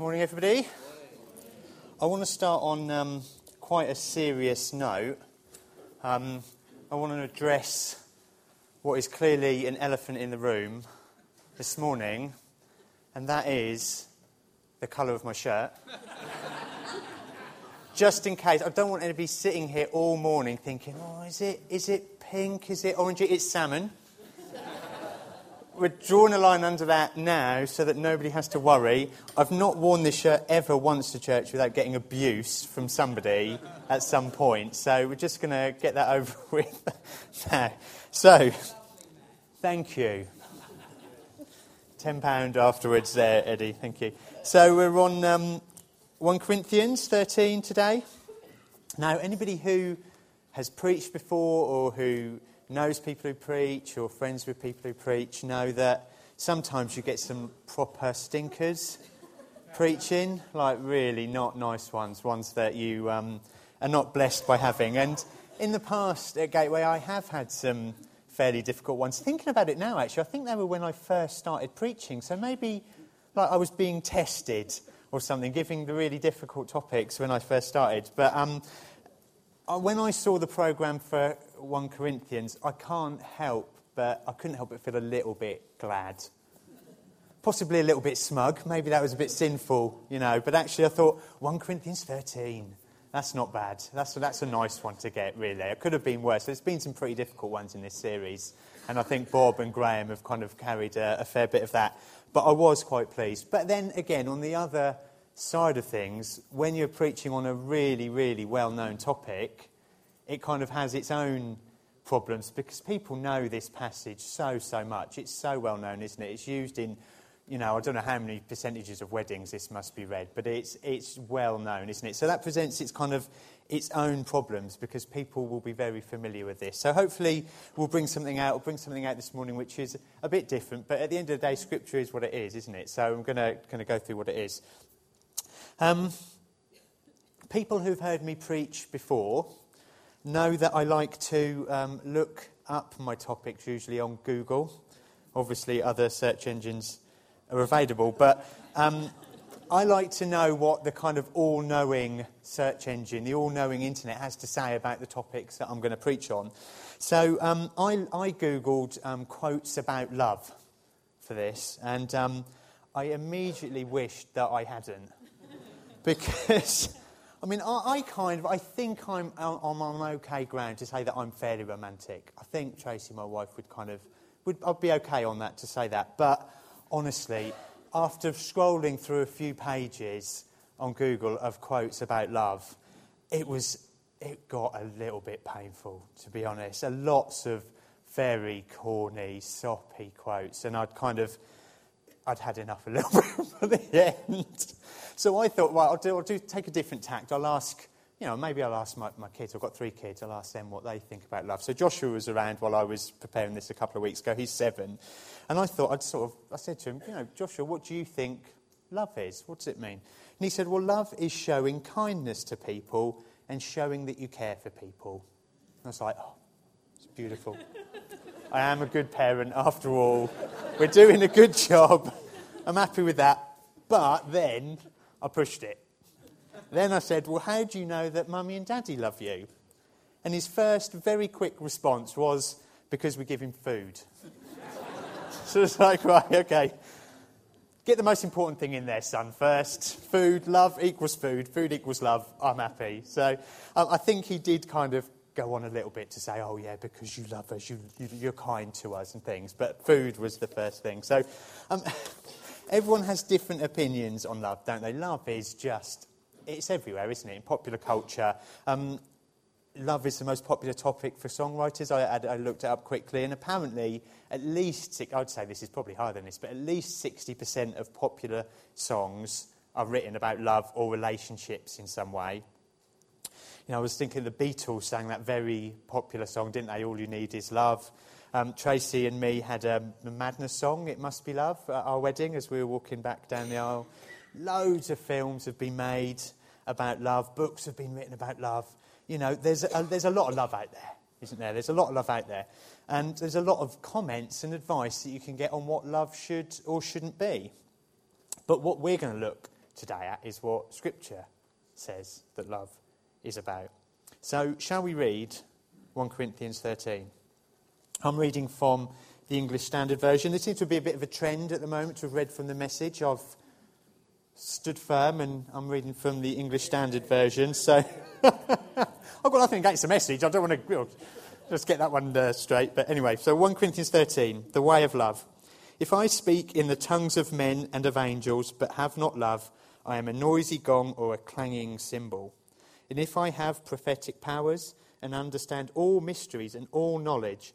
Morning, everybody. I want to start on um, quite a serious note. Um, I want to address what is clearly an elephant in the room this morning, and that is the colour of my shirt. Just in case, I don't want anybody sitting here all morning thinking, oh, is it, is it pink? Is it orange? It's salmon we're drawing a line under that now so that nobody has to worry. I've not worn this shirt ever once to church without getting abuse from somebody at some point. So we're just going to get that over with now. So, thank you. £10 afterwards there, Eddie. Thank you. So we're on um, 1 Corinthians 13 today. Now, anybody who has preached before or who knows people who preach or friends with people who preach know that sometimes you get some proper stinkers preaching, like really not nice ones, ones that you um, are not blessed by having. And in the past at Gateway, I have had some fairly difficult ones. Thinking about it now, actually, I think they were when I first started preaching. So maybe like I was being tested or something, giving the really difficult topics when I first started. But um, uh, when I saw the programme for 1 Corinthians, I can't help but, I couldn't help but feel a little bit glad. Possibly a little bit smug. Maybe that was a bit sinful, you know. But actually, I thought, 1 Corinthians 13. That's not bad. That's, that's a nice one to get, really. It could have been worse. There's been some pretty difficult ones in this series. And I think Bob and Graham have kind of carried a, a fair bit of that. But I was quite pleased. But then again, on the other side of things, when you're preaching on a really, really well known topic, it kind of has its own problems because people know this passage so, so much. It's so well known, isn't it? It's used in, you know, I don't know how many percentages of weddings this must be read, but it's, it's well known, isn't it? So that presents its kind of its own problems because people will be very familiar with this. So hopefully we'll bring something out, we'll bring something out this morning which is a bit different, but at the end of the day, Scripture is what it is, isn't it? So I'm going to go through what it is. Um, people who've heard me preach before know that I like to um, look up my topics usually on Google. Obviously, other search engines are available, but um, I like to know what the kind of all knowing search engine, the all knowing internet, has to say about the topics that I'm going to preach on. So um, I, I, Googled um, quotes about love for this, and um, I immediately wished that I hadn't because, I mean, I, I, kind of, I think I'm, I'm on okay ground to say that I'm fairly romantic. I think Tracy, my wife, would kind of, would, I'd be okay on that to say that. But honestly, after scrolling through a few pages on Google of quotes about love, it was, it got a little bit painful, to be honest. A lots of very corny, soppy quotes, and I'd kind of, I'd had enough a little bit for the end. So I thought, well, I'll, do, I'll do, take a different tact. I'll ask, you know, maybe I'll ask my, my kids. I've got three kids. I'll ask them what they think about love. So Joshua was around while I was preparing this a couple of weeks ago. He's seven. And I thought, I'd sort of, I said to him, you know, Joshua, what do you think love is? What does it mean? And he said, well, love is showing kindness to people and showing that you care for people. And I was like, oh, it's beautiful. I am a good parent after all. We're doing a good job. I'm happy with that. But then I pushed it. Then I said, Well, how do you know that mummy and daddy love you? And his first, very quick response was, Because we give him food. so it's like, Right, okay. Get the most important thing in there, son, first. Food, love equals food. Food equals love. I'm happy. So um, I think he did kind of go on a little bit to say, oh, yeah, because you love us, you, you, are kind to us and things. But food was the first thing. So um, everyone has different opinions on love, don't they? Love is just, it's everywhere, isn't it? In popular culture. Um, love is the most popular topic for songwriters. I, I, looked it up quickly, and apparently, at least, I'd say this is probably higher than this, but at least 60% of popular songs are written about love or relationships in some way. You know, I was thinking the Beatles sang that very popular song, didn't they? All you need is love. Um, Tracy and me had a, a, Madness song, It Must Be Love, at our wedding as we were walking back down the aisle. Loads of films have been made about love, books have been written about love. You know, there's a, there's a lot of love out there, isn't there? There's a lot of love out there. And there's a lot of comments and advice that you can get on what love should or shouldn't be. But what we're going to look today at is what Scripture says that love is about. So, shall we read 1 Corinthians 13? I'm reading from the English Standard Version. There seems to be a bit of a trend at the moment to read from the message. I've stood firm and I'm reading from the English Standard Version. So I've got nothing against the message. I don't want to just get that one uh, straight. But anyway, so 1 Corinthians 13, the way of love. If I speak in the tongues of men and of angels, but have not love, I am a noisy gong or a clanging cymbal. And if I have prophetic powers and understand all mysteries and all knowledge,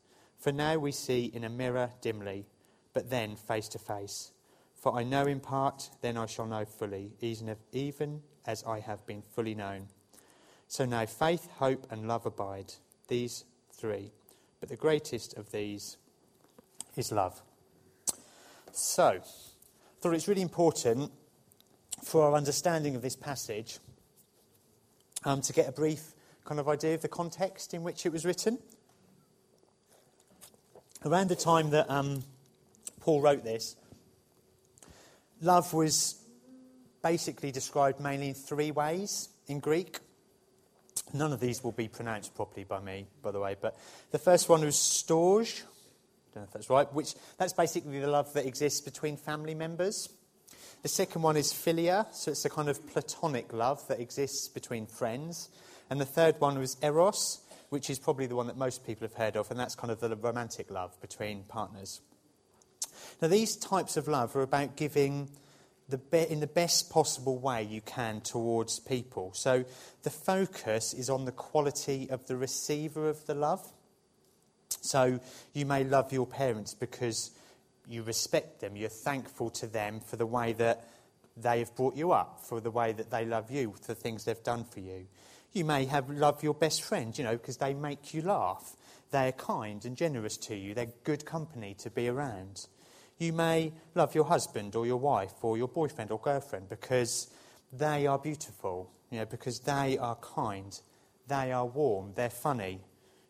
For now we see in a mirror dimly, but then face to face. For I know in part, then I shall know fully, even as I have been fully known. So now faith, hope, and love abide, these three. But the greatest of these is love. So, I thought it's really important for our understanding of this passage um, to get a brief kind of idea of the context in which it was written. Around the time that um, Paul wrote this, Love was basically described mainly in three ways in Greek. None of these will be pronounced properly by me, by the way, but the first one was storge. I don't know if that's right, which that's basically the love that exists between family members. The second one is philia, so it's a kind of platonic love that exists between friends. And the third one was eros, which is probably the one that most people have heard of, and that's kind of the romantic love between partners. Now, these types of love are about giving the be- in the best possible way you can towards people. So the focus is on the quality of the receiver of the love. So you may love your parents because you respect them, you're thankful to them for the way that they have brought you up, for the way that they love you, for the things they've done for you. You may have love your best friend, you know, because they make you laugh. They're kind and generous to you. They're good company to be around. You may love your husband or your wife or your boyfriend or girlfriend because they are beautiful, you know, because they are kind, they are warm, they're funny,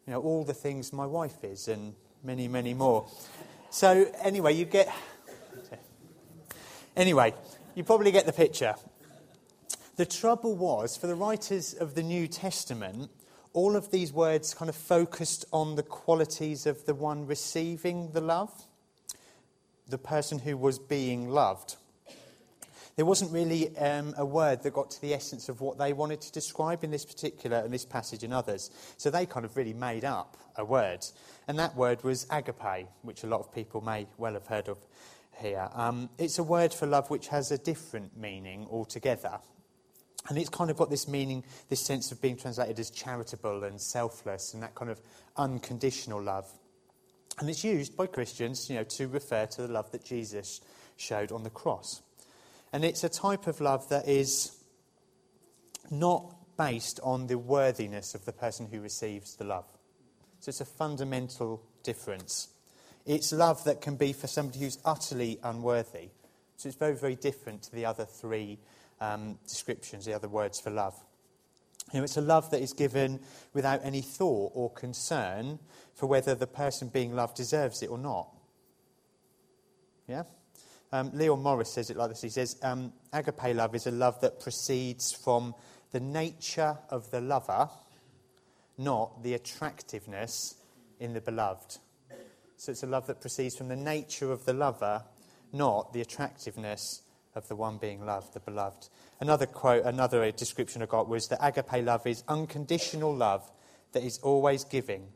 you know, all the things my wife is and many, many more. So, anyway, you get. Anyway, you probably get the picture. The trouble was, for the writers of the New Testament, all of these words kind of focused on the qualities of the one receiving the love the person who was being loved. There wasn't really um, a word that got to the essence of what they wanted to describe in this particular, in this passage and others. So they kind of really made up a word. And that word was agape, which a lot of people may well have heard of here. Um, it's a word for love which has a different meaning altogether. And it's kind of got this meaning, this sense of being translated as charitable and selfless and that kind of unconditional love. And it's used by Christians, you know, to refer to the love that Jesus showed on the cross. And it's a type of love that is not based on the worthiness of the person who receives the love. So it's a fundamental difference. It's love that can be for somebody who's utterly unworthy. So it's very, very different to the other three um, descriptions, the other words for love. You know, it's a love that is given without any thought or concern for whether the person being loved deserves it or not. Yeah? Um, Leon Morris says it like this. He says, um, Agape love is a love that proceeds from the nature of the lover, not the attractiveness in the beloved. So it's a love that proceeds from the nature of the lover, not the attractiveness of the one being loved, the beloved. Another quote, another uh, description I got was that agape love is unconditional love that is always giving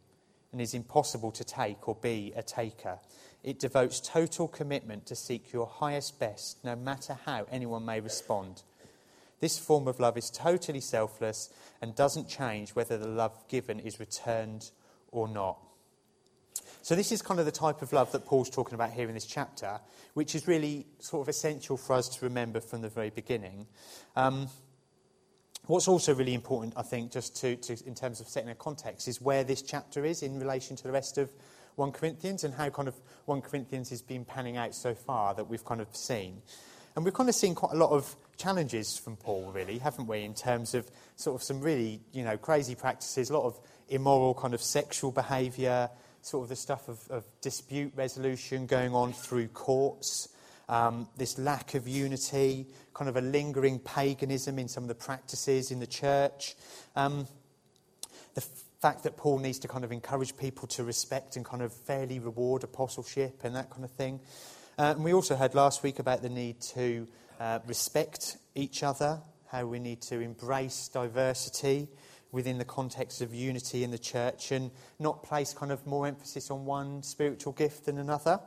and is impossible to take or be a taker. It devotes total commitment to seek your highest best, no matter how anyone may respond. This form of love is totally selfless and doesn't change whether the love given is returned or not. So, this is kind of the type of love that Paul's talking about here in this chapter, which is really sort of essential for us to remember from the very beginning. Um, what's also really important, I think, just to, to, in terms of setting a context, is where this chapter is in relation to the rest of 1 Corinthians and how kind of 1 Corinthians has been panning out so far that we've kind of seen. And we've kind of seen quite a lot of challenges from Paul, really, haven't we, in terms of sort of some really, you know, crazy practices, a lot of immoral kind of sexual behaviour, sort of the stuff of, of dispute resolution going on through courts, um, this lack of unity, kind of a lingering paganism in some of the practices in the church. Um, the fact that Paul needs to kind of encourage people to respect and kind of fairly reward apostleship and that kind of thing. Uh, and we also heard last week about the need to uh, respect each other, how we need to embrace diversity within the context of unity in the church and not place kind of more emphasis on one spiritual gift than another.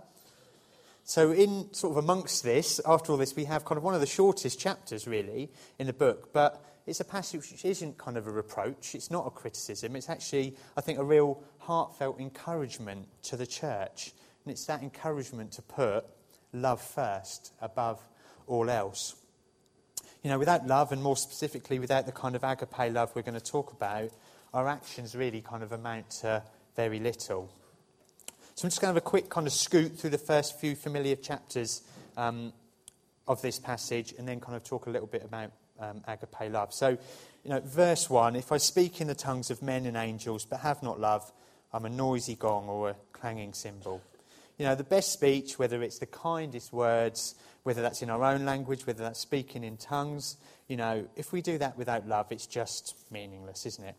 So, in sort of amongst this, after all this, we have kind of one of the shortest chapters really in the book, but it's a passage which isn't kind of a reproach, it's not a criticism, it's actually, I think, a real heartfelt encouragement to the church. And it's that encouragement to put love first above all else. You know, without love, and more specifically without the kind of agape love we're going to talk about, our actions really kind of amount to very little. So I'm just going to have a quick kind of scoot through the first few familiar chapters um, of this passage and then kind of talk a little bit about um, agape love. So, you know, verse 1 If I speak in the tongues of men and angels but have not love, I'm a noisy gong or a clanging cymbal. You know, the best speech, whether it's the kindest words, whether that's in our own language, whether that's speaking in tongues, you know, if we do that without love, it's just meaningless, isn't it?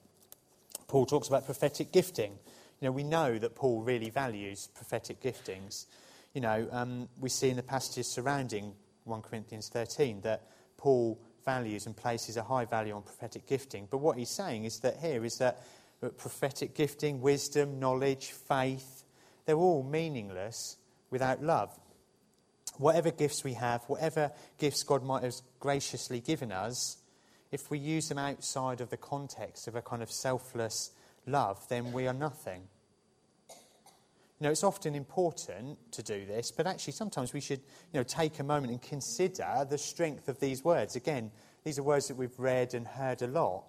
Paul talks about prophetic gifting. You know, we know that Paul really values prophetic giftings. You know, um, we see in the passages surrounding 1 Corinthians 13 that Paul values and places a high value on prophetic gifting. But what he's saying is that here is that prophetic gifting, wisdom, knowledge, faith, they're all meaningless without love. Whatever gifts we have, whatever gifts God might have graciously given us, if we use them outside of the context of a kind of selfless love, then we are nothing. You know, it's often important to do this, but actually sometimes we should, you know, take a moment and consider the strength of these words. Again, these are words that we've read and heard a lot.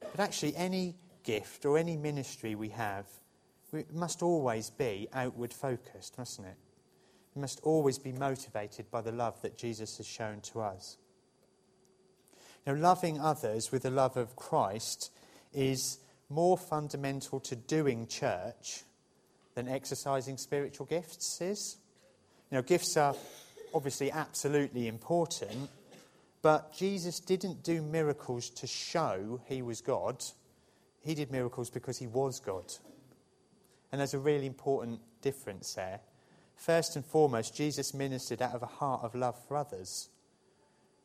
But actually, any gift or any ministry we have we must always be outward focused, mustn't it? We must always be motivated by the love that Jesus has shown to us. Now, loving others with the love of Christ is more fundamental to doing church than exercising spiritual gifts is. You know, gifts are obviously absolutely important, but Jesus didn't do miracles to show he was God. He did miracles because he was God. And there's a really important difference there. First and foremost, Jesus ministered out of a heart of love for others.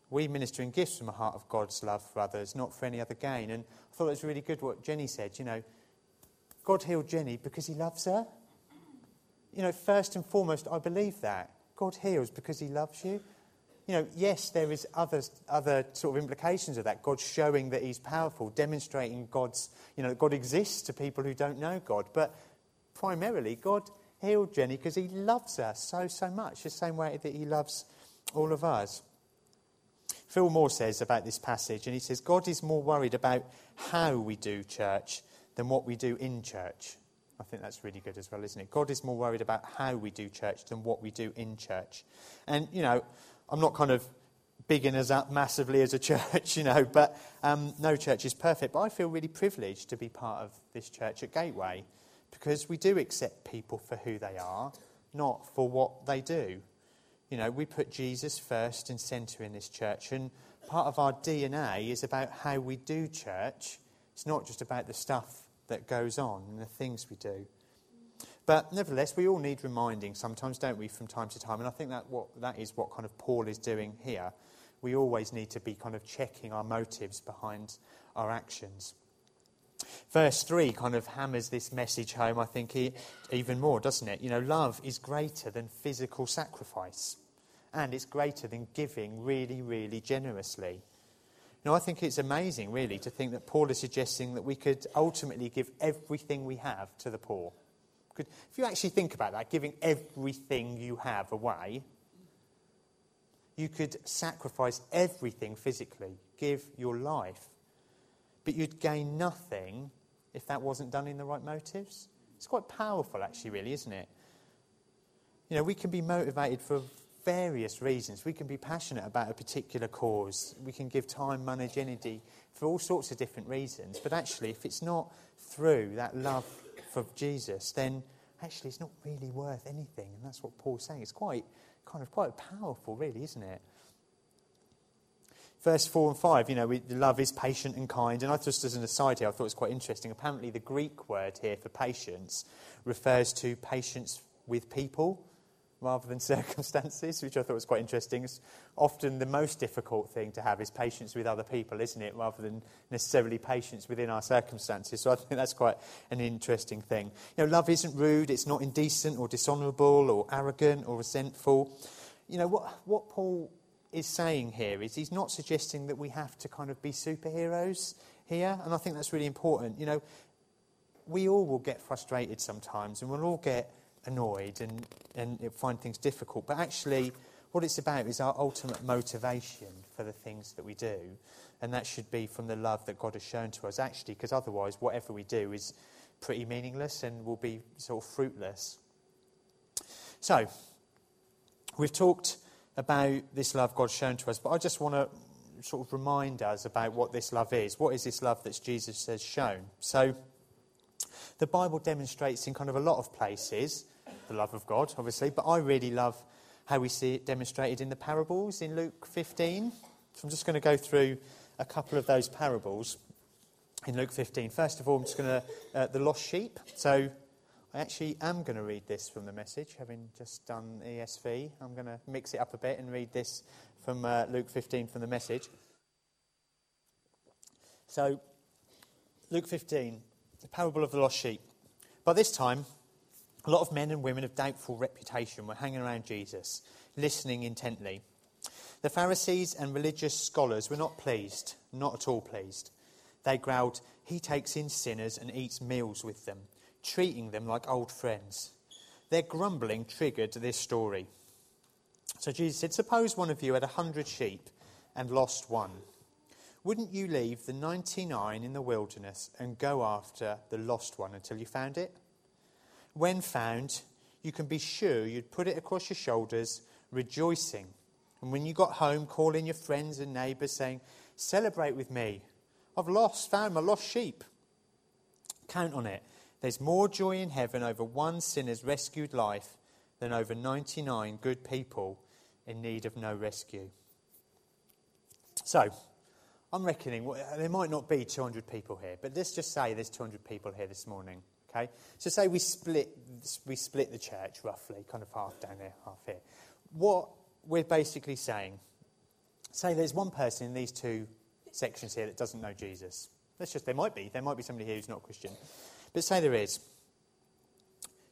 We minister in gifts from a heart of God's love for others, not for any other gain. And I thought it was really good what Jenny said. You know, God healed Jenny because he loves her you know, first and foremost, I believe that. God heals because he loves you. You know, yes, there is other, other sort of implications of that. God showing that he's powerful, demonstrating God's, you know, God exists to people who don't know God. But primarily, God healed Jenny because he loves us so, so much, the same way that he loves all of us. Phil Moore says about this passage, and he says, God is more worried about how we do church than what we do in church. I think that's really good as well, isn't it? God is more worried about how we do church than what we do in church. And, you know, I'm not kind of bigging us up massively as a church, you know, but um, no church is perfect. But I feel really privileged to be part of this church at Gateway because we do accept people for who they are, not for what they do. You know, we put Jesus first and centre in this church, and part of our DNA is about how we do church. It's not just about the stuff that goes on and the things we do. But nevertheless, we all need reminding sometimes, don't we, from time to time? And I think that, what, that is what kind of Paul is doing here. We always need to be kind of checking our motives behind our actions. Verse 3 kind of hammers this message home, I think, even more, doesn't it? You know, love is greater than physical sacrifice, and it's greater than giving really, really generously. Now, I think it's amazing, really, to think that Paul is suggesting that we could ultimately give everything we have to the poor could, if you actually think about that, giving everything you have away, you could sacrifice everything physically, give your life, but you'd gain nothing if that wasn't done in the right motives. It's quite powerful, actually, really, isn't it? You know, we can be motivated for various reasons. We can be passionate about a particular cause. We can give time, money, energy for all sorts of different reasons. But actually, if it's not through that love for Jesus, then actually it's not really worth anything. And that's what Paul's saying. It's quite, kind of quite powerful, really, isn't it? Verse 4 and 5, you know, we, love is patient and kind. And I just, as an aside here, I thought it was quite interesting. Apparently, the Greek word here for patience refers to patience with people rather than circumstances, which I thought was quite interesting. It's often the most difficult thing to have is patience with other people, isn't it, rather than necessarily patience within our circumstances. So I think that's quite an interesting thing. You know, love isn't rude, it's not indecent or dishonourable or arrogant or resentful. You know, what, what Paul is saying here is he's not suggesting that we have to kind of be superheroes here, and I think that's really important. You know, we all will get frustrated sometimes, and we'll all get annoyed and, and find things difficult. But actually, what it's about is our ultimate motivation for the things that we do. And that should be from the love that God has shown to us, actually, because otherwise, whatever we do is pretty meaningless and will be sort of fruitless. So, we've talked about this love God's shown to us, but I just want to sort of remind us about what this love is. What is this love that Jesus has shown? So, the Bible demonstrates in kind of a lot of places the love of God, obviously, but I really love how we see it demonstrated in the parables in Luke 15. So I'm just going to go through a couple of those parables in Luke 15. First of all, I'm just going to, uh, the lost sheep. So I actually am going to read this from the message, having just done ESV. I'm going to mix it up a bit and read this from uh, Luke 15 from the message. So, Luke 15, the parable of the lost sheep. By this time, a lot of men and women of doubtful reputation were hanging around Jesus, listening intently. The Pharisees and religious scholars were not pleased, not at all pleased. They growled, He takes in sinners and eats meals with them, treating them like old friends. Their grumbling triggered this story. So Jesus said, Suppose one of you had a hundred sheep and lost one. Wouldn't you leave the 99 in the wilderness and go after the lost one until you found it? When found, you can be sure you'd put it across your shoulders, rejoicing. And when you got home, call in your friends and neighbours, saying, Celebrate with me. I've lost, found my lost sheep. Count on it. There's more joy in heaven over one sinner's rescued life than over 99 good people in need of no rescue. So, I'm reckoning well, there might not be 200 people here, but let's just say there's 200 people here this morning. Okay, so say we split we split the church roughly, kind of half down there, half here. What we're basically saying, say there's one person in these two sections here that doesn't know Jesus. Let's just there might be there might be somebody here who's not Christian, but say there is.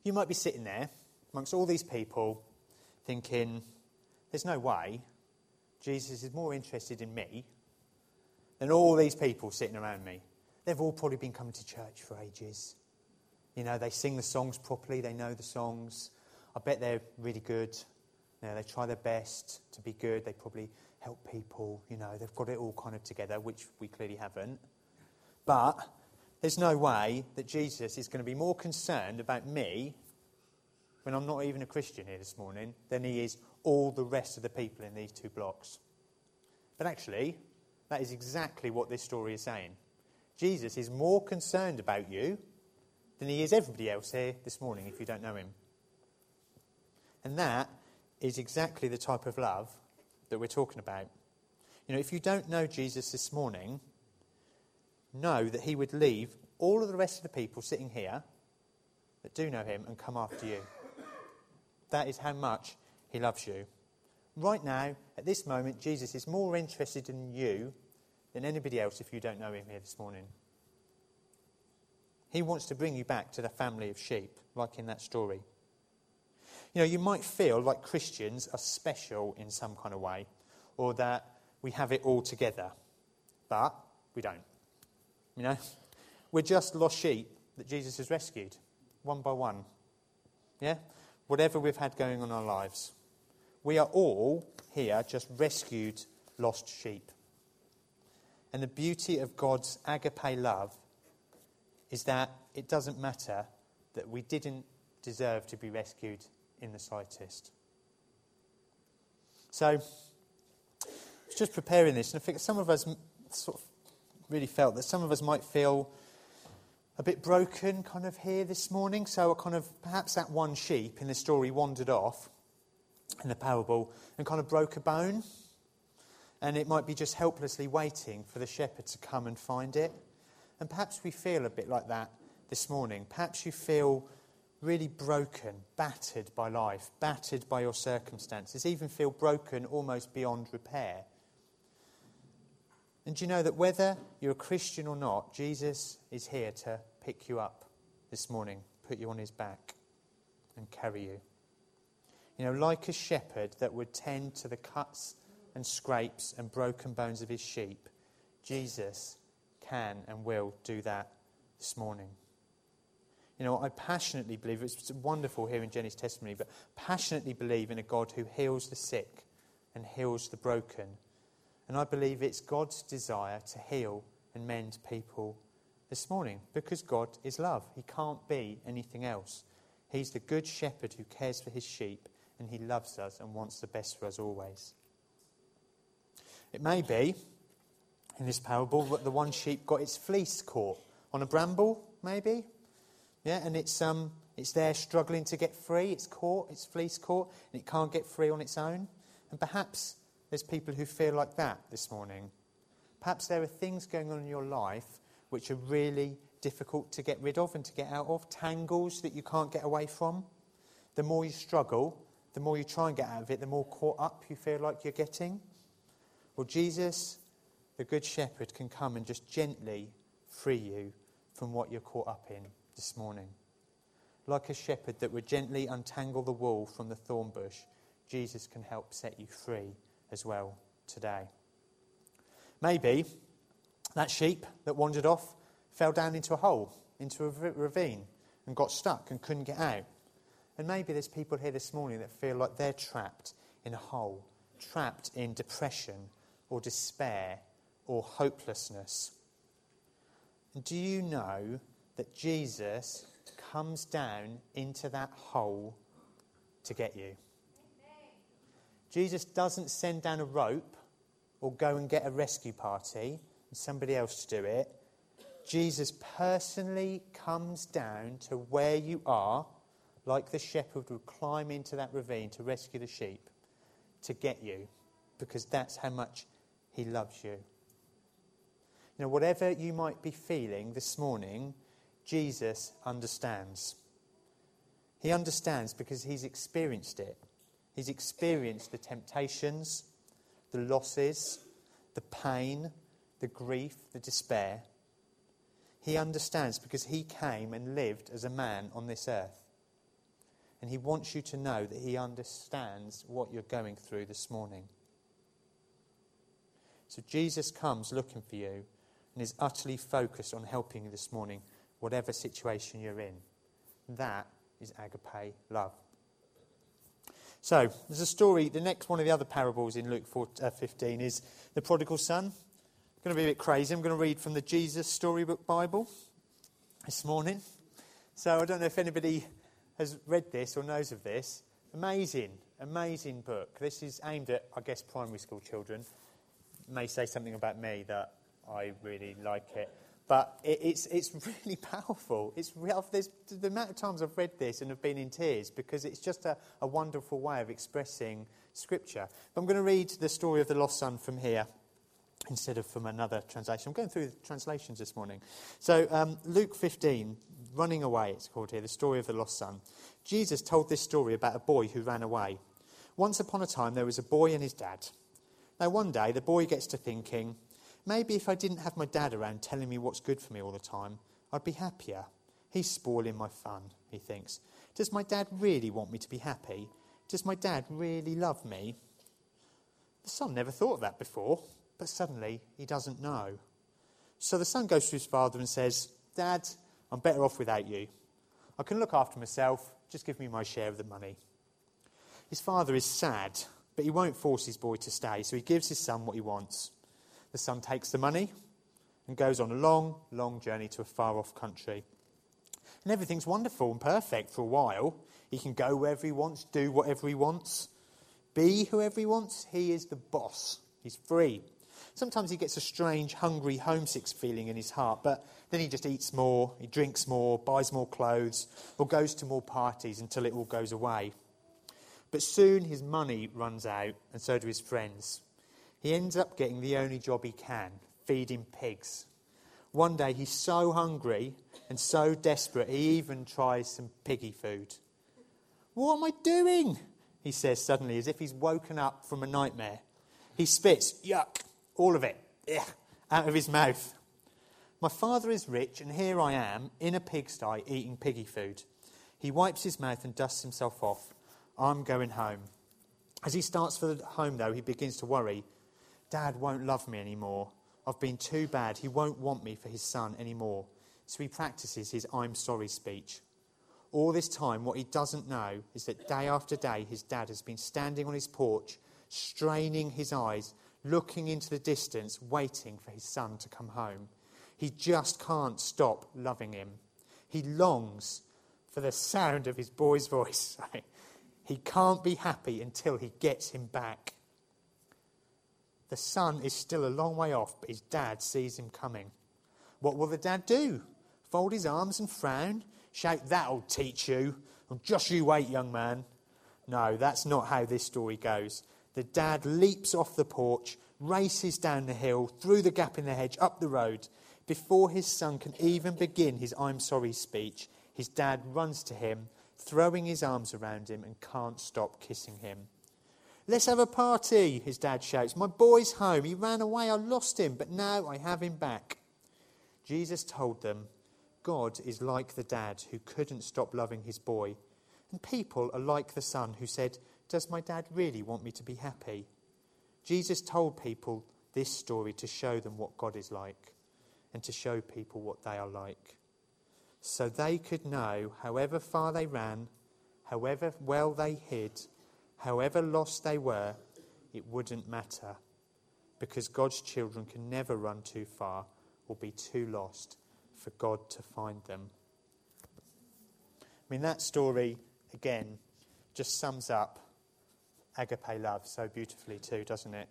You might be sitting there amongst all these people, thinking, "There's no way Jesus is more interested in me than all these people sitting around me. They've all probably been coming to church for ages. You know, they sing the songs properly, they know the songs. I bet they're really good. You know, they try their best to be good. They probably help people. You know, they've got it all kind of together, which we clearly haven't. But there's no way that Jesus is going to be more concerned about me when I'm not even a Christian here this morning than he is all the rest of the people in these two blocks. But actually, that is exactly what this story is saying. Jesus is more concerned about you than he is everybody else here this morning if you don't know him. And that is exactly the type of love that we're talking about. You know, if you don't know Jesus this morning, know that he would leave all of the rest of the people sitting here, that do know him and come after you. That is how much he loves you. Right now, at this moment, Jesus is more interested in you than anybody else if you don't know him here this morning. He wants to bring you back to the family of sheep, like in that story. You know, you might feel like Christians are special in some kind of way, or that we have it all together, but we don't. You know, we're just lost sheep that Jesus has rescued, one by one. Yeah? Whatever we've had going on in our lives. We are all here just rescued lost sheep. And the beauty of God's agape love is that it doesn't matter that we didn't deserve to be rescued in the slightest. So, I was just preparing this, and I think some of us sort of really felt that some of us might feel a bit broken kind of here this morning. So, kind of perhaps that one sheep in the story wandered off in the parable and kind of broke a bone. And it might be just helplessly waiting for the shepherd to come and find it. And perhaps we feel a bit like that this morning. Perhaps you feel really broken, battered by life, battered by your circumstances, even feel broken almost beyond repair. And do you know that whether you're a Christian or not, Jesus is here to pick you up this morning, put you on his back, and carry you. You know, like a shepherd that would tend to the cuts and scrapes and broken bones of his sheep, Jesus can and will do that this morning. You know, I passionately believe, it's wonderful hearing Jenny's testimony, but passionately believe in a God who heals the sick and heals the broken. And I believe it's God's desire to heal and mend people this morning because God is love. He can't be anything else. He's the good shepherd who cares for his sheep and he loves us and wants the best for us always. It may be in this parable that the one sheep got its fleece caught on a bramble, maybe. Yeah, and it's, um, it's there struggling to get free. It's caught, its fleece caught, and it can't get free on its own. And perhaps there's people who feel like that this morning. Perhaps there are things going on in your life which are really difficult to get rid of and to get out of, tangles that you can't get away from. The more you struggle, the more you try and get out of it, the more caught up you feel like you're getting. Well, Jesus, the Good Shepherd, can come and just gently free you from what you're caught up in this morning. Like a shepherd that would gently untangle the wool from the thorn bush, Jesus can help set you free as well today. Maybe that sheep that wandered off fell down into a hole, into a ravine, and got stuck and couldn't get out. And maybe there's people here this morning that feel like they're trapped in a hole, trapped in depression or despair or hopelessness. And do you know that Jesus comes down into that hole to get you? Jesus doesn't send down a rope or go and get a rescue party and somebody else to do it. Jesus personally comes down to where you are like the shepherd would climb into that ravine to rescue the sheep, to get you, because that's how much he loves you. You know, whatever you might be feeling this morning, Jesus understands. He understands because he's experienced it. He's experienced the temptations, the losses, the pain, the grief, the despair. He understands because he came and lived as a man on this earth. And He wants you to know that He understands what you're going through this morning. So Jesus comes looking for you and is utterly focused on helping you this morning, whatever situation you're in. That is agape love. So, there's a story. The next one of the other parables in Luke 4, uh, 15 is the prodigal son. I'm going to be a bit crazy. I'm going to read from the Jesus Storybook Bible this morning. So, I don't know if anybody has read this or knows of this. Amazing, amazing book. This is aimed at, I guess, primary school children. It may say something about me that I really like it. But it, it's, it's really powerful. It's real, there's, the amount of times I've read this and have been in tears because it's just a, a wonderful way of expressing Scripture. But I'm going to read the story of the lost son from here instead of from another translation. I'm going through the translations this morning. So, um, Luke 15, Running away, it's called here, the story of the lost son. Jesus told this story about a boy who ran away. Once upon a time, there was a boy and his dad. Now, one day, the boy gets to thinking, maybe if I didn't have my dad around telling me what's good for me all the time, I'd be happier. He's spoiling my fun, he thinks. Does my dad really want me to be happy? Does my dad really love me? The son never thought of that before, but suddenly he doesn't know. So the son goes to his father and says, Dad, I'm better off without you. I can look after myself, just give me my share of the money. His father is sad, but he won't force his boy to stay, so he gives his son what he wants. The son takes the money and goes on a long, long journey to a far off country. And everything's wonderful and perfect for a while. He can go wherever he wants, do whatever he wants, be whoever he wants. He is the boss. He's free. Sometimes he gets a strange, hungry, homesick feeling in his heart, but then he just eats more, he drinks more, buys more clothes, or goes to more parties until it all goes away. But soon his money runs out, and so do his friends. He ends up getting the only job he can feeding pigs. One day he's so hungry and so desperate, he even tries some piggy food. What am I doing? He says suddenly, as if he's woken up from a nightmare. He spits, yuck, all of it, ugh, out of his mouth. My father is rich, and here I am in a pigsty eating piggy food. He wipes his mouth and dusts himself off. I'm going home. As he starts for home, though, he begins to worry. Dad won't love me anymore. I've been too bad. He won't want me for his son anymore. So he practices his I'm sorry speech. All this time, what he doesn't know is that day after day, his dad has been standing on his porch, straining his eyes, looking into the distance, waiting for his son to come home. He just can't stop loving him. He longs for the sound of his boy's voice. He can't be happy until he gets him back. The son is still a long way off, but his dad sees him coming. What will the dad do? Fold his arms and frown? Shout, That'll teach you. Well, just you wait, young man. No, that's not how this story goes. The dad leaps off the porch, races down the hill, through the gap in the hedge, up the road. Before his son can even begin his I'm sorry speech, his dad runs to him, throwing his arms around him and can't stop kissing him. Let's have a party, his dad shouts. My boy's home. He ran away. I lost him, but now I have him back. Jesus told them, God is like the dad who couldn't stop loving his boy. And people are like the son who said, Does my dad really want me to be happy? Jesus told people this story to show them what God is like and to show people what they are like so they could know, however far they ran, however well they hid, however lost they were, it wouldn't matter. Because God's children can never run too far or be too lost for God to find them. I mean, that story, again, just sums up agape love so beautifully, too, doesn't it?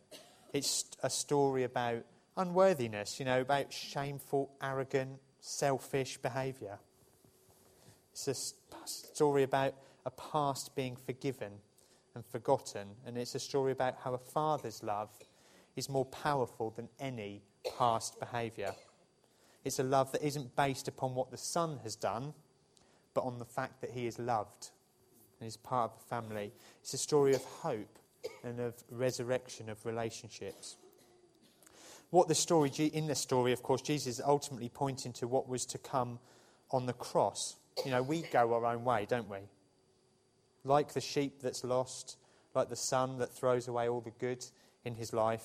It's a story about unworthiness, you know, about shameful, arrogant, selfish behaviour. It's a story about a past being forgiven and forgotten, and it's a story about how a father's love is more powerful than any past behaviour. It's a love that isn't based upon what the son has done, but on the fact that he is loved and is part of the family. It's a story of hope and of resurrection of relationships what the story, in the story, of course, Jesus is ultimately pointing to what was to come on the cross. You know, we go our own way, don't we? Like the sheep that's lost, like the son that throws away all the good in his life.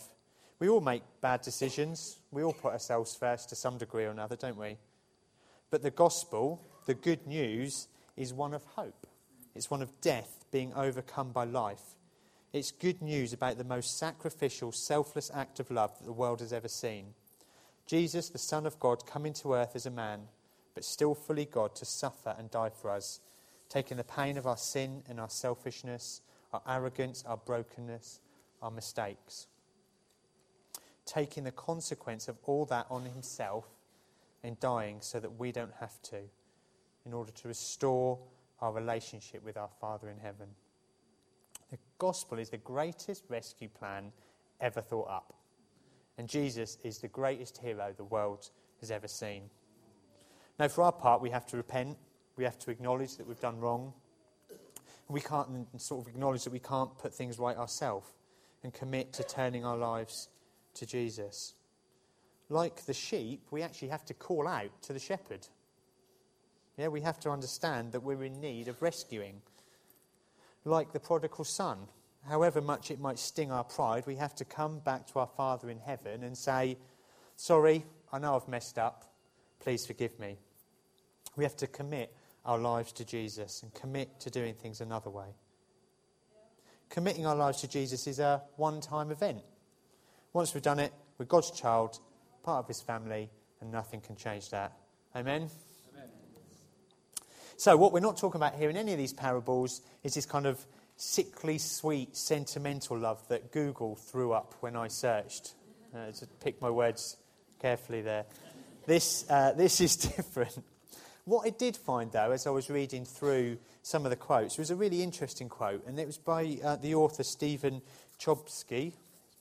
We all make bad decisions. We all put ourselves first to some degree or another, don't we? But the gospel, the good news, is one of hope. It's one of death being overcome by life. It's good news about the most sacrificial, selfless act of love that the world has ever seen. Jesus, the Son of God, coming to earth as a man, but still fully God, to suffer and die for us, taking the pain of our sin and our selfishness, our arrogance, our brokenness, our mistakes. Taking the consequence of all that on himself and dying so that we don't have to, in order to restore our relationship with our Father in heaven. The gospel is the greatest rescue plan ever thought up. And Jesus is the greatest hero the world has ever seen. Now, for our part, we have to repent. We have to acknowledge that we've done wrong. We can't sort of acknowledge that we can't put things right ourselves and commit to turning our lives to Jesus. Like the sheep, we actually have to call out to the shepherd. Yeah, we have to understand that we're in need of rescuing. Like the prodigal son, however much it might sting our pride, we have to come back to our Father in heaven and say, Sorry, I know I've messed up. Please forgive me. We have to commit our lives to Jesus and commit to doing things another way. Committing our lives to Jesus is a one time event. Once we've done it, we're God's child, part of his family, and nothing can change that. Amen? Amen? So, what we're not talking about here in any of these parables is this kind of sickly, sweet, sentimental love that Google threw up when I searched. Uh, to pick my words carefully there. This, uh, this is different. What I did find, though, as I was reading through some of the quotes, was a really interesting quote, and it was by uh, the author Stephen Chbosky,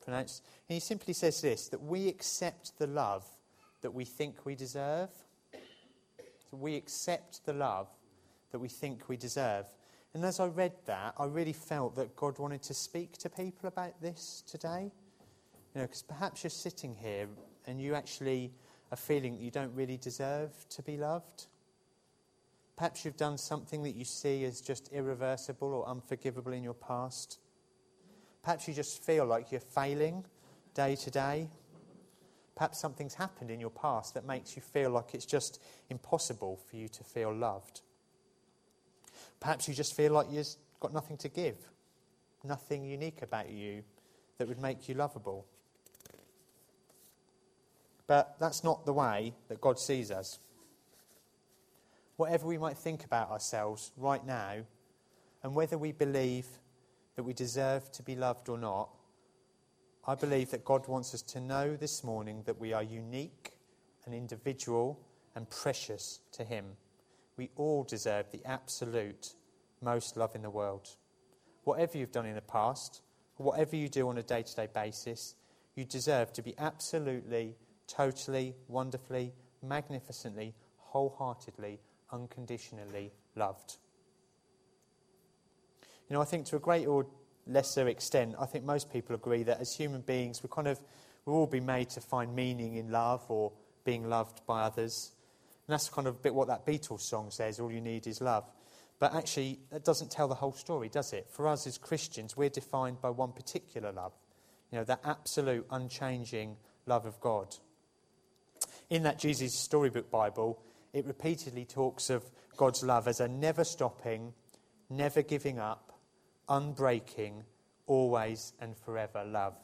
pronounced, and he simply says this that we accept the love that we think we deserve. So we accept the love that we think we deserve. And as I read that, I really felt that God wanted to speak to people about this today. You know, because perhaps you're sitting here and you actually are feeling that you don't really deserve to be loved. Perhaps you've done something that you see as just irreversible or unforgivable in your past. Perhaps you just feel like you're failing day to day. Perhaps something's happened in your past that makes you feel like it's just impossible for you to feel loved. Perhaps you just feel like you've got nothing to give, nothing unique about you that would make you lovable. But that's not the way that God sees us whatever we might think about ourselves right now, and whether we believe that we deserve to be loved or not, I believe that God wants us to know this morning that we are unique and individual and precious to Him. We all deserve the absolute most love in the world. Whatever you've done in the past, whatever you do on a day to day basis, you deserve to be absolutely, totally, wonderfully, magnificently, wholeheartedly unconditionally loved. You know, I think to a greater or lesser extent, I think most people agree that as human beings, we're kind of, we've all been made to find meaning in love or being loved by others. And that's kind of a bit what that Beatles song says all you need is love. But actually, that doesn't tell the whole story, does it? For us as Christians, we're defined by one particular love. You know, that absolute, unchanging love of God. In that Jesus Storybook Bible, it repeatedly talks of God's love as a never stopping, never giving up, unbreaking, always and forever love.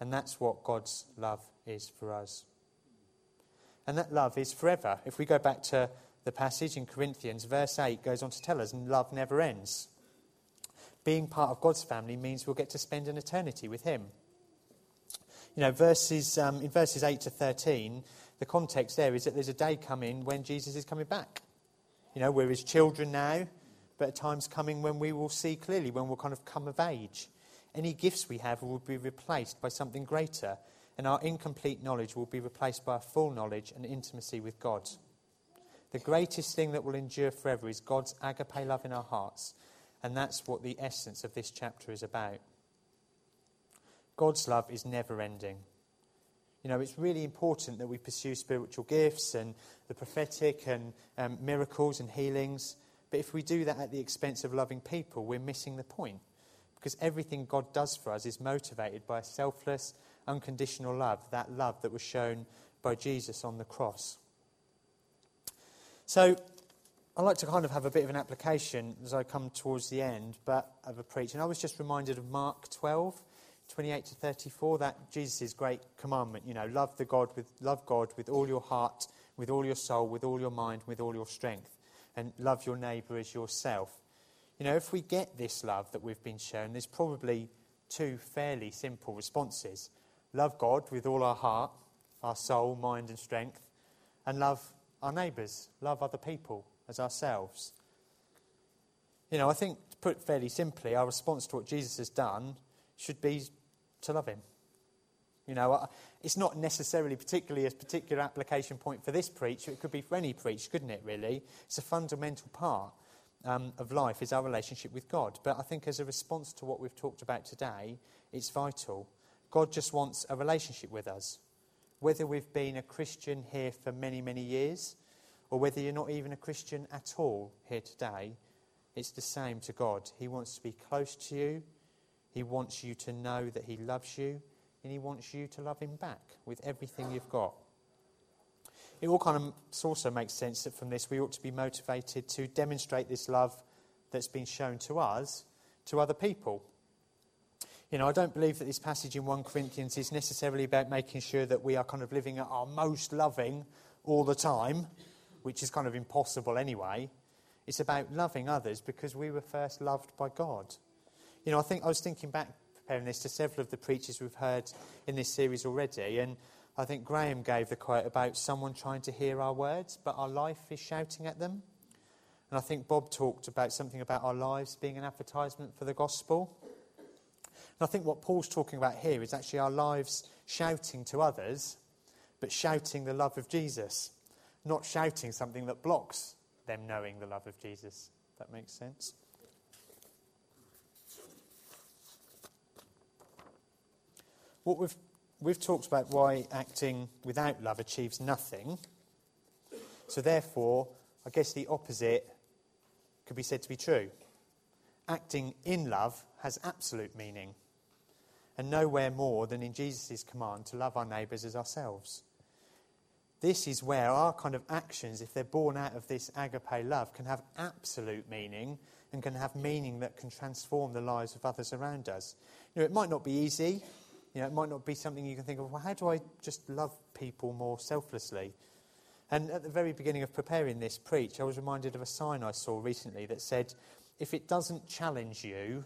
And that's what God's love is for us. And that love is forever. If we go back to the passage in Corinthians, verse 8 goes on to tell us, love never ends. Being part of God's family means we'll get to spend an eternity with Him. You know, verses, um, in verses 8 to 13, the context there is that there's a day coming when Jesus is coming back. You know, we're his children now, but a time's coming when we will see clearly, when we'll kind of come of age. Any gifts we have will be replaced by something greater, and our incomplete knowledge will be replaced by a full knowledge and intimacy with God. The greatest thing that will endure forever is God's agape love in our hearts, and that's what the essence of this chapter is about. God's love is never ending. You know, it's really important that we pursue spiritual gifts and the prophetic and um, miracles and healings. But if we do that at the expense of loving people, we're missing the point. Because everything God does for us is motivated by a selfless, unconditional love, that love that was shown by Jesus on the cross. So, I like to kind of have a bit of an application as I come towards the end but of a preach. And I was just reminded of Mark 12, 28 to 34, that Jesus' great commandment, you know, love the God with love God with all your heart, with all your soul, with all your mind, with all your strength, and love your neighbour as yourself. You know, if we get this love that we've been shown, there's probably two fairly simple responses. Love God with all our heart, our soul, mind, and strength, and love our neighbours, love other people as ourselves. You know, I think, to put it fairly simply, our response to what Jesus has done should be to love him. You know, it's not necessarily particularly a particular application point for this preach. It could be for any preach, couldn't it, really? It's a fundamental part um, of life is our relationship with God. But I think as a response to what we've talked about today, it's vital. God just wants a relationship with us. Whether we've been a Christian here for many, many years, or whether you're not even a Christian at all here today, it's the same to God. He wants to be close to you. He wants you to know that He loves you, and He wants you to love Him back with everything you've got. It all kind of also makes sense that from this we ought to be motivated to demonstrate this love that's been shown to us to other people. You know, I don't believe that this passage in 1 Corinthians is necessarily about making sure that we are kind of living at our most loving all the time, which is kind of impossible anyway. It's about loving others because we were first loved by God. You know, I think I was thinking back preparing this to several of the preachers we've heard in this series already, and I think Graham gave the quote about someone trying to hear our words, but our life is shouting at them. And I think Bob talked about something about our lives being an advertisement for the gospel. And I think what Paul's talking about here is actually our lives shouting to others, but shouting the love of Jesus, not shouting something that blocks them knowing the love of Jesus. That makes sense. What we've we've talked about why acting without love achieves nothing. So, therefore, I guess the opposite could be said to be true. Acting in love has absolute meaning, and nowhere more than in Jesus' command to love our neighbours as ourselves. This is where our kind of actions, if they're born out of this agape love, can have absolute meaning and can have meaning that can transform the lives of others around us. You know, it might not be easy, you know, it might not be something you can think of, well, how do I just love people more selflessly? And at the very beginning of preparing this preach, I was reminded of a sign I saw recently that said, if it doesn't challenge you,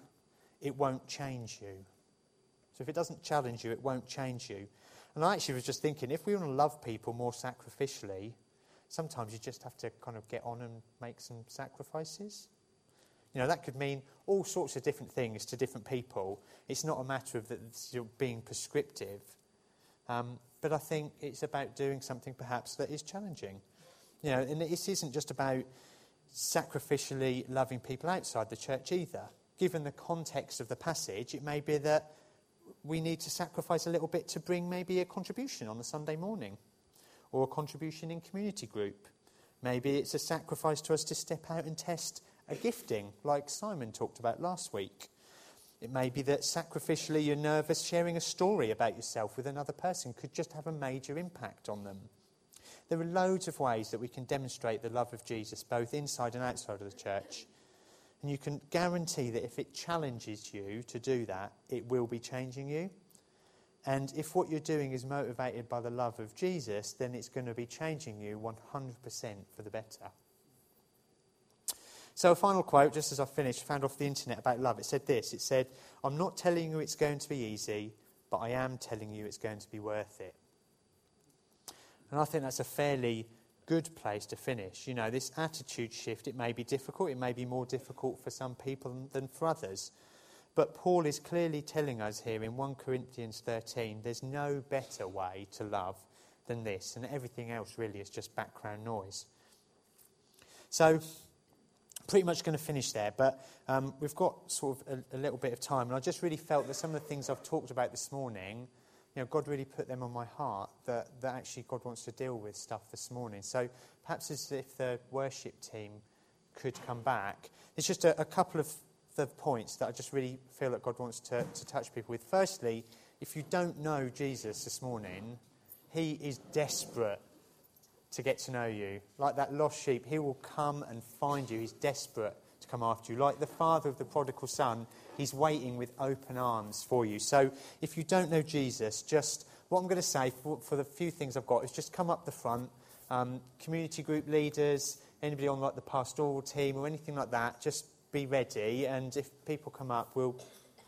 it won't change you. So if it doesn't challenge you, it won't change you. And I actually was just thinking, if we want to love people more sacrificially, sometimes you just have to kind of get on and make some sacrifices. You know, that could mean all sorts of different things to different people. It's not a matter of that you're being prescriptive. Um, but I think it's about doing something perhaps that is challenging. You know, and this isn't just about sacrificially loving people outside the church either. Given the context of the passage, it may be that we need to sacrifice a little bit to bring maybe a contribution on a Sunday morning or a contribution in community group. Maybe it's a sacrifice to us to step out and test a gifting, like Simon talked about last week. It may be that sacrificially you're nervous sharing a story about yourself with another person could just have a major impact on them. There are loads of ways that we can demonstrate the love of Jesus, both inside and outside of the church. And you can guarantee that if it challenges you to do that, it will be changing you. And if what you're doing is motivated by the love of Jesus, then it's going to be changing you 100% for the better. So, a final quote, just as I finished, found off the internet about love. It said this It said, I'm not telling you it's going to be easy, but I am telling you it's going to be worth it. And I think that's a fairly good place to finish. You know, this attitude shift, it may be difficult, it may be more difficult for some people than for others. But Paul is clearly telling us here in 1 Corinthians 13 there's no better way to love than this, and everything else really is just background noise. So, pretty much going to finish there, but um, we've got sort of a, a, little bit of time, and I just really felt that some of the things I've talked about this morning, you know, God really put them on my heart that, that actually God wants to deal with stuff this morning. So perhaps as if the worship team could come back, it's just a, a couple of the points that I just really feel that God wants to, to touch people with. Firstly, if you don't know Jesus this morning, he is desperate to get to know you. Like that lost sheep, he will come and find you. He's desperate to come after you. Like the father of the prodigal son, he's waiting with open arms for you. So if you don't know Jesus, just what I'm going to say for, for the few things I've got is just come up the front. Um, community group leaders, anybody on like the pastoral team or anything like that, just be ready. And if people come up, we'll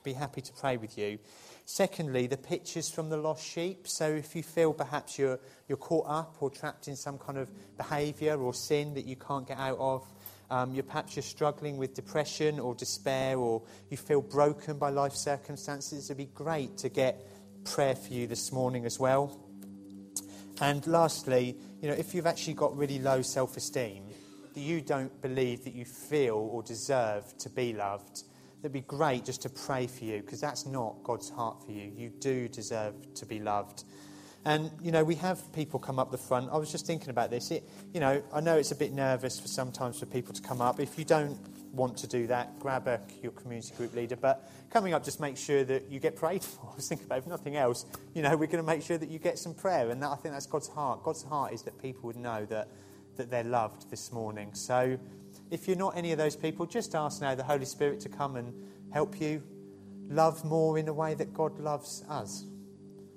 be happy to pray with you. Secondly, the pictures from the lost sheep. So if you feel perhaps you're, you're caught up or trapped in some kind of behaviour or sin that you can't get out of, um, you're perhaps you're struggling with depression or despair or you feel broken by life circumstances, it'd be great to get prayer for you this morning as well. And lastly, you know, if you've actually got really low self esteem, that you don't believe that you feel or deserve to be loved, it'd be great just to pray for you because that's not God's heart for you. You do deserve to be loved. And, you know, we have people come up the front. I was just thinking about this. It, you know, I know it's a bit nervous for sometimes for people to come up. If you don't want to do that, grab a, your community group leader. But coming up, just make sure that you get prayed for. I was thinking about, if nothing else, you know, we're going to make sure that you get some prayer. And that, I think that's God's heart. God's heart is that people would know that, that they're loved this morning. So if you're not any of those people, just ask now the Holy Spirit to come and help you love more in a way that God loves us.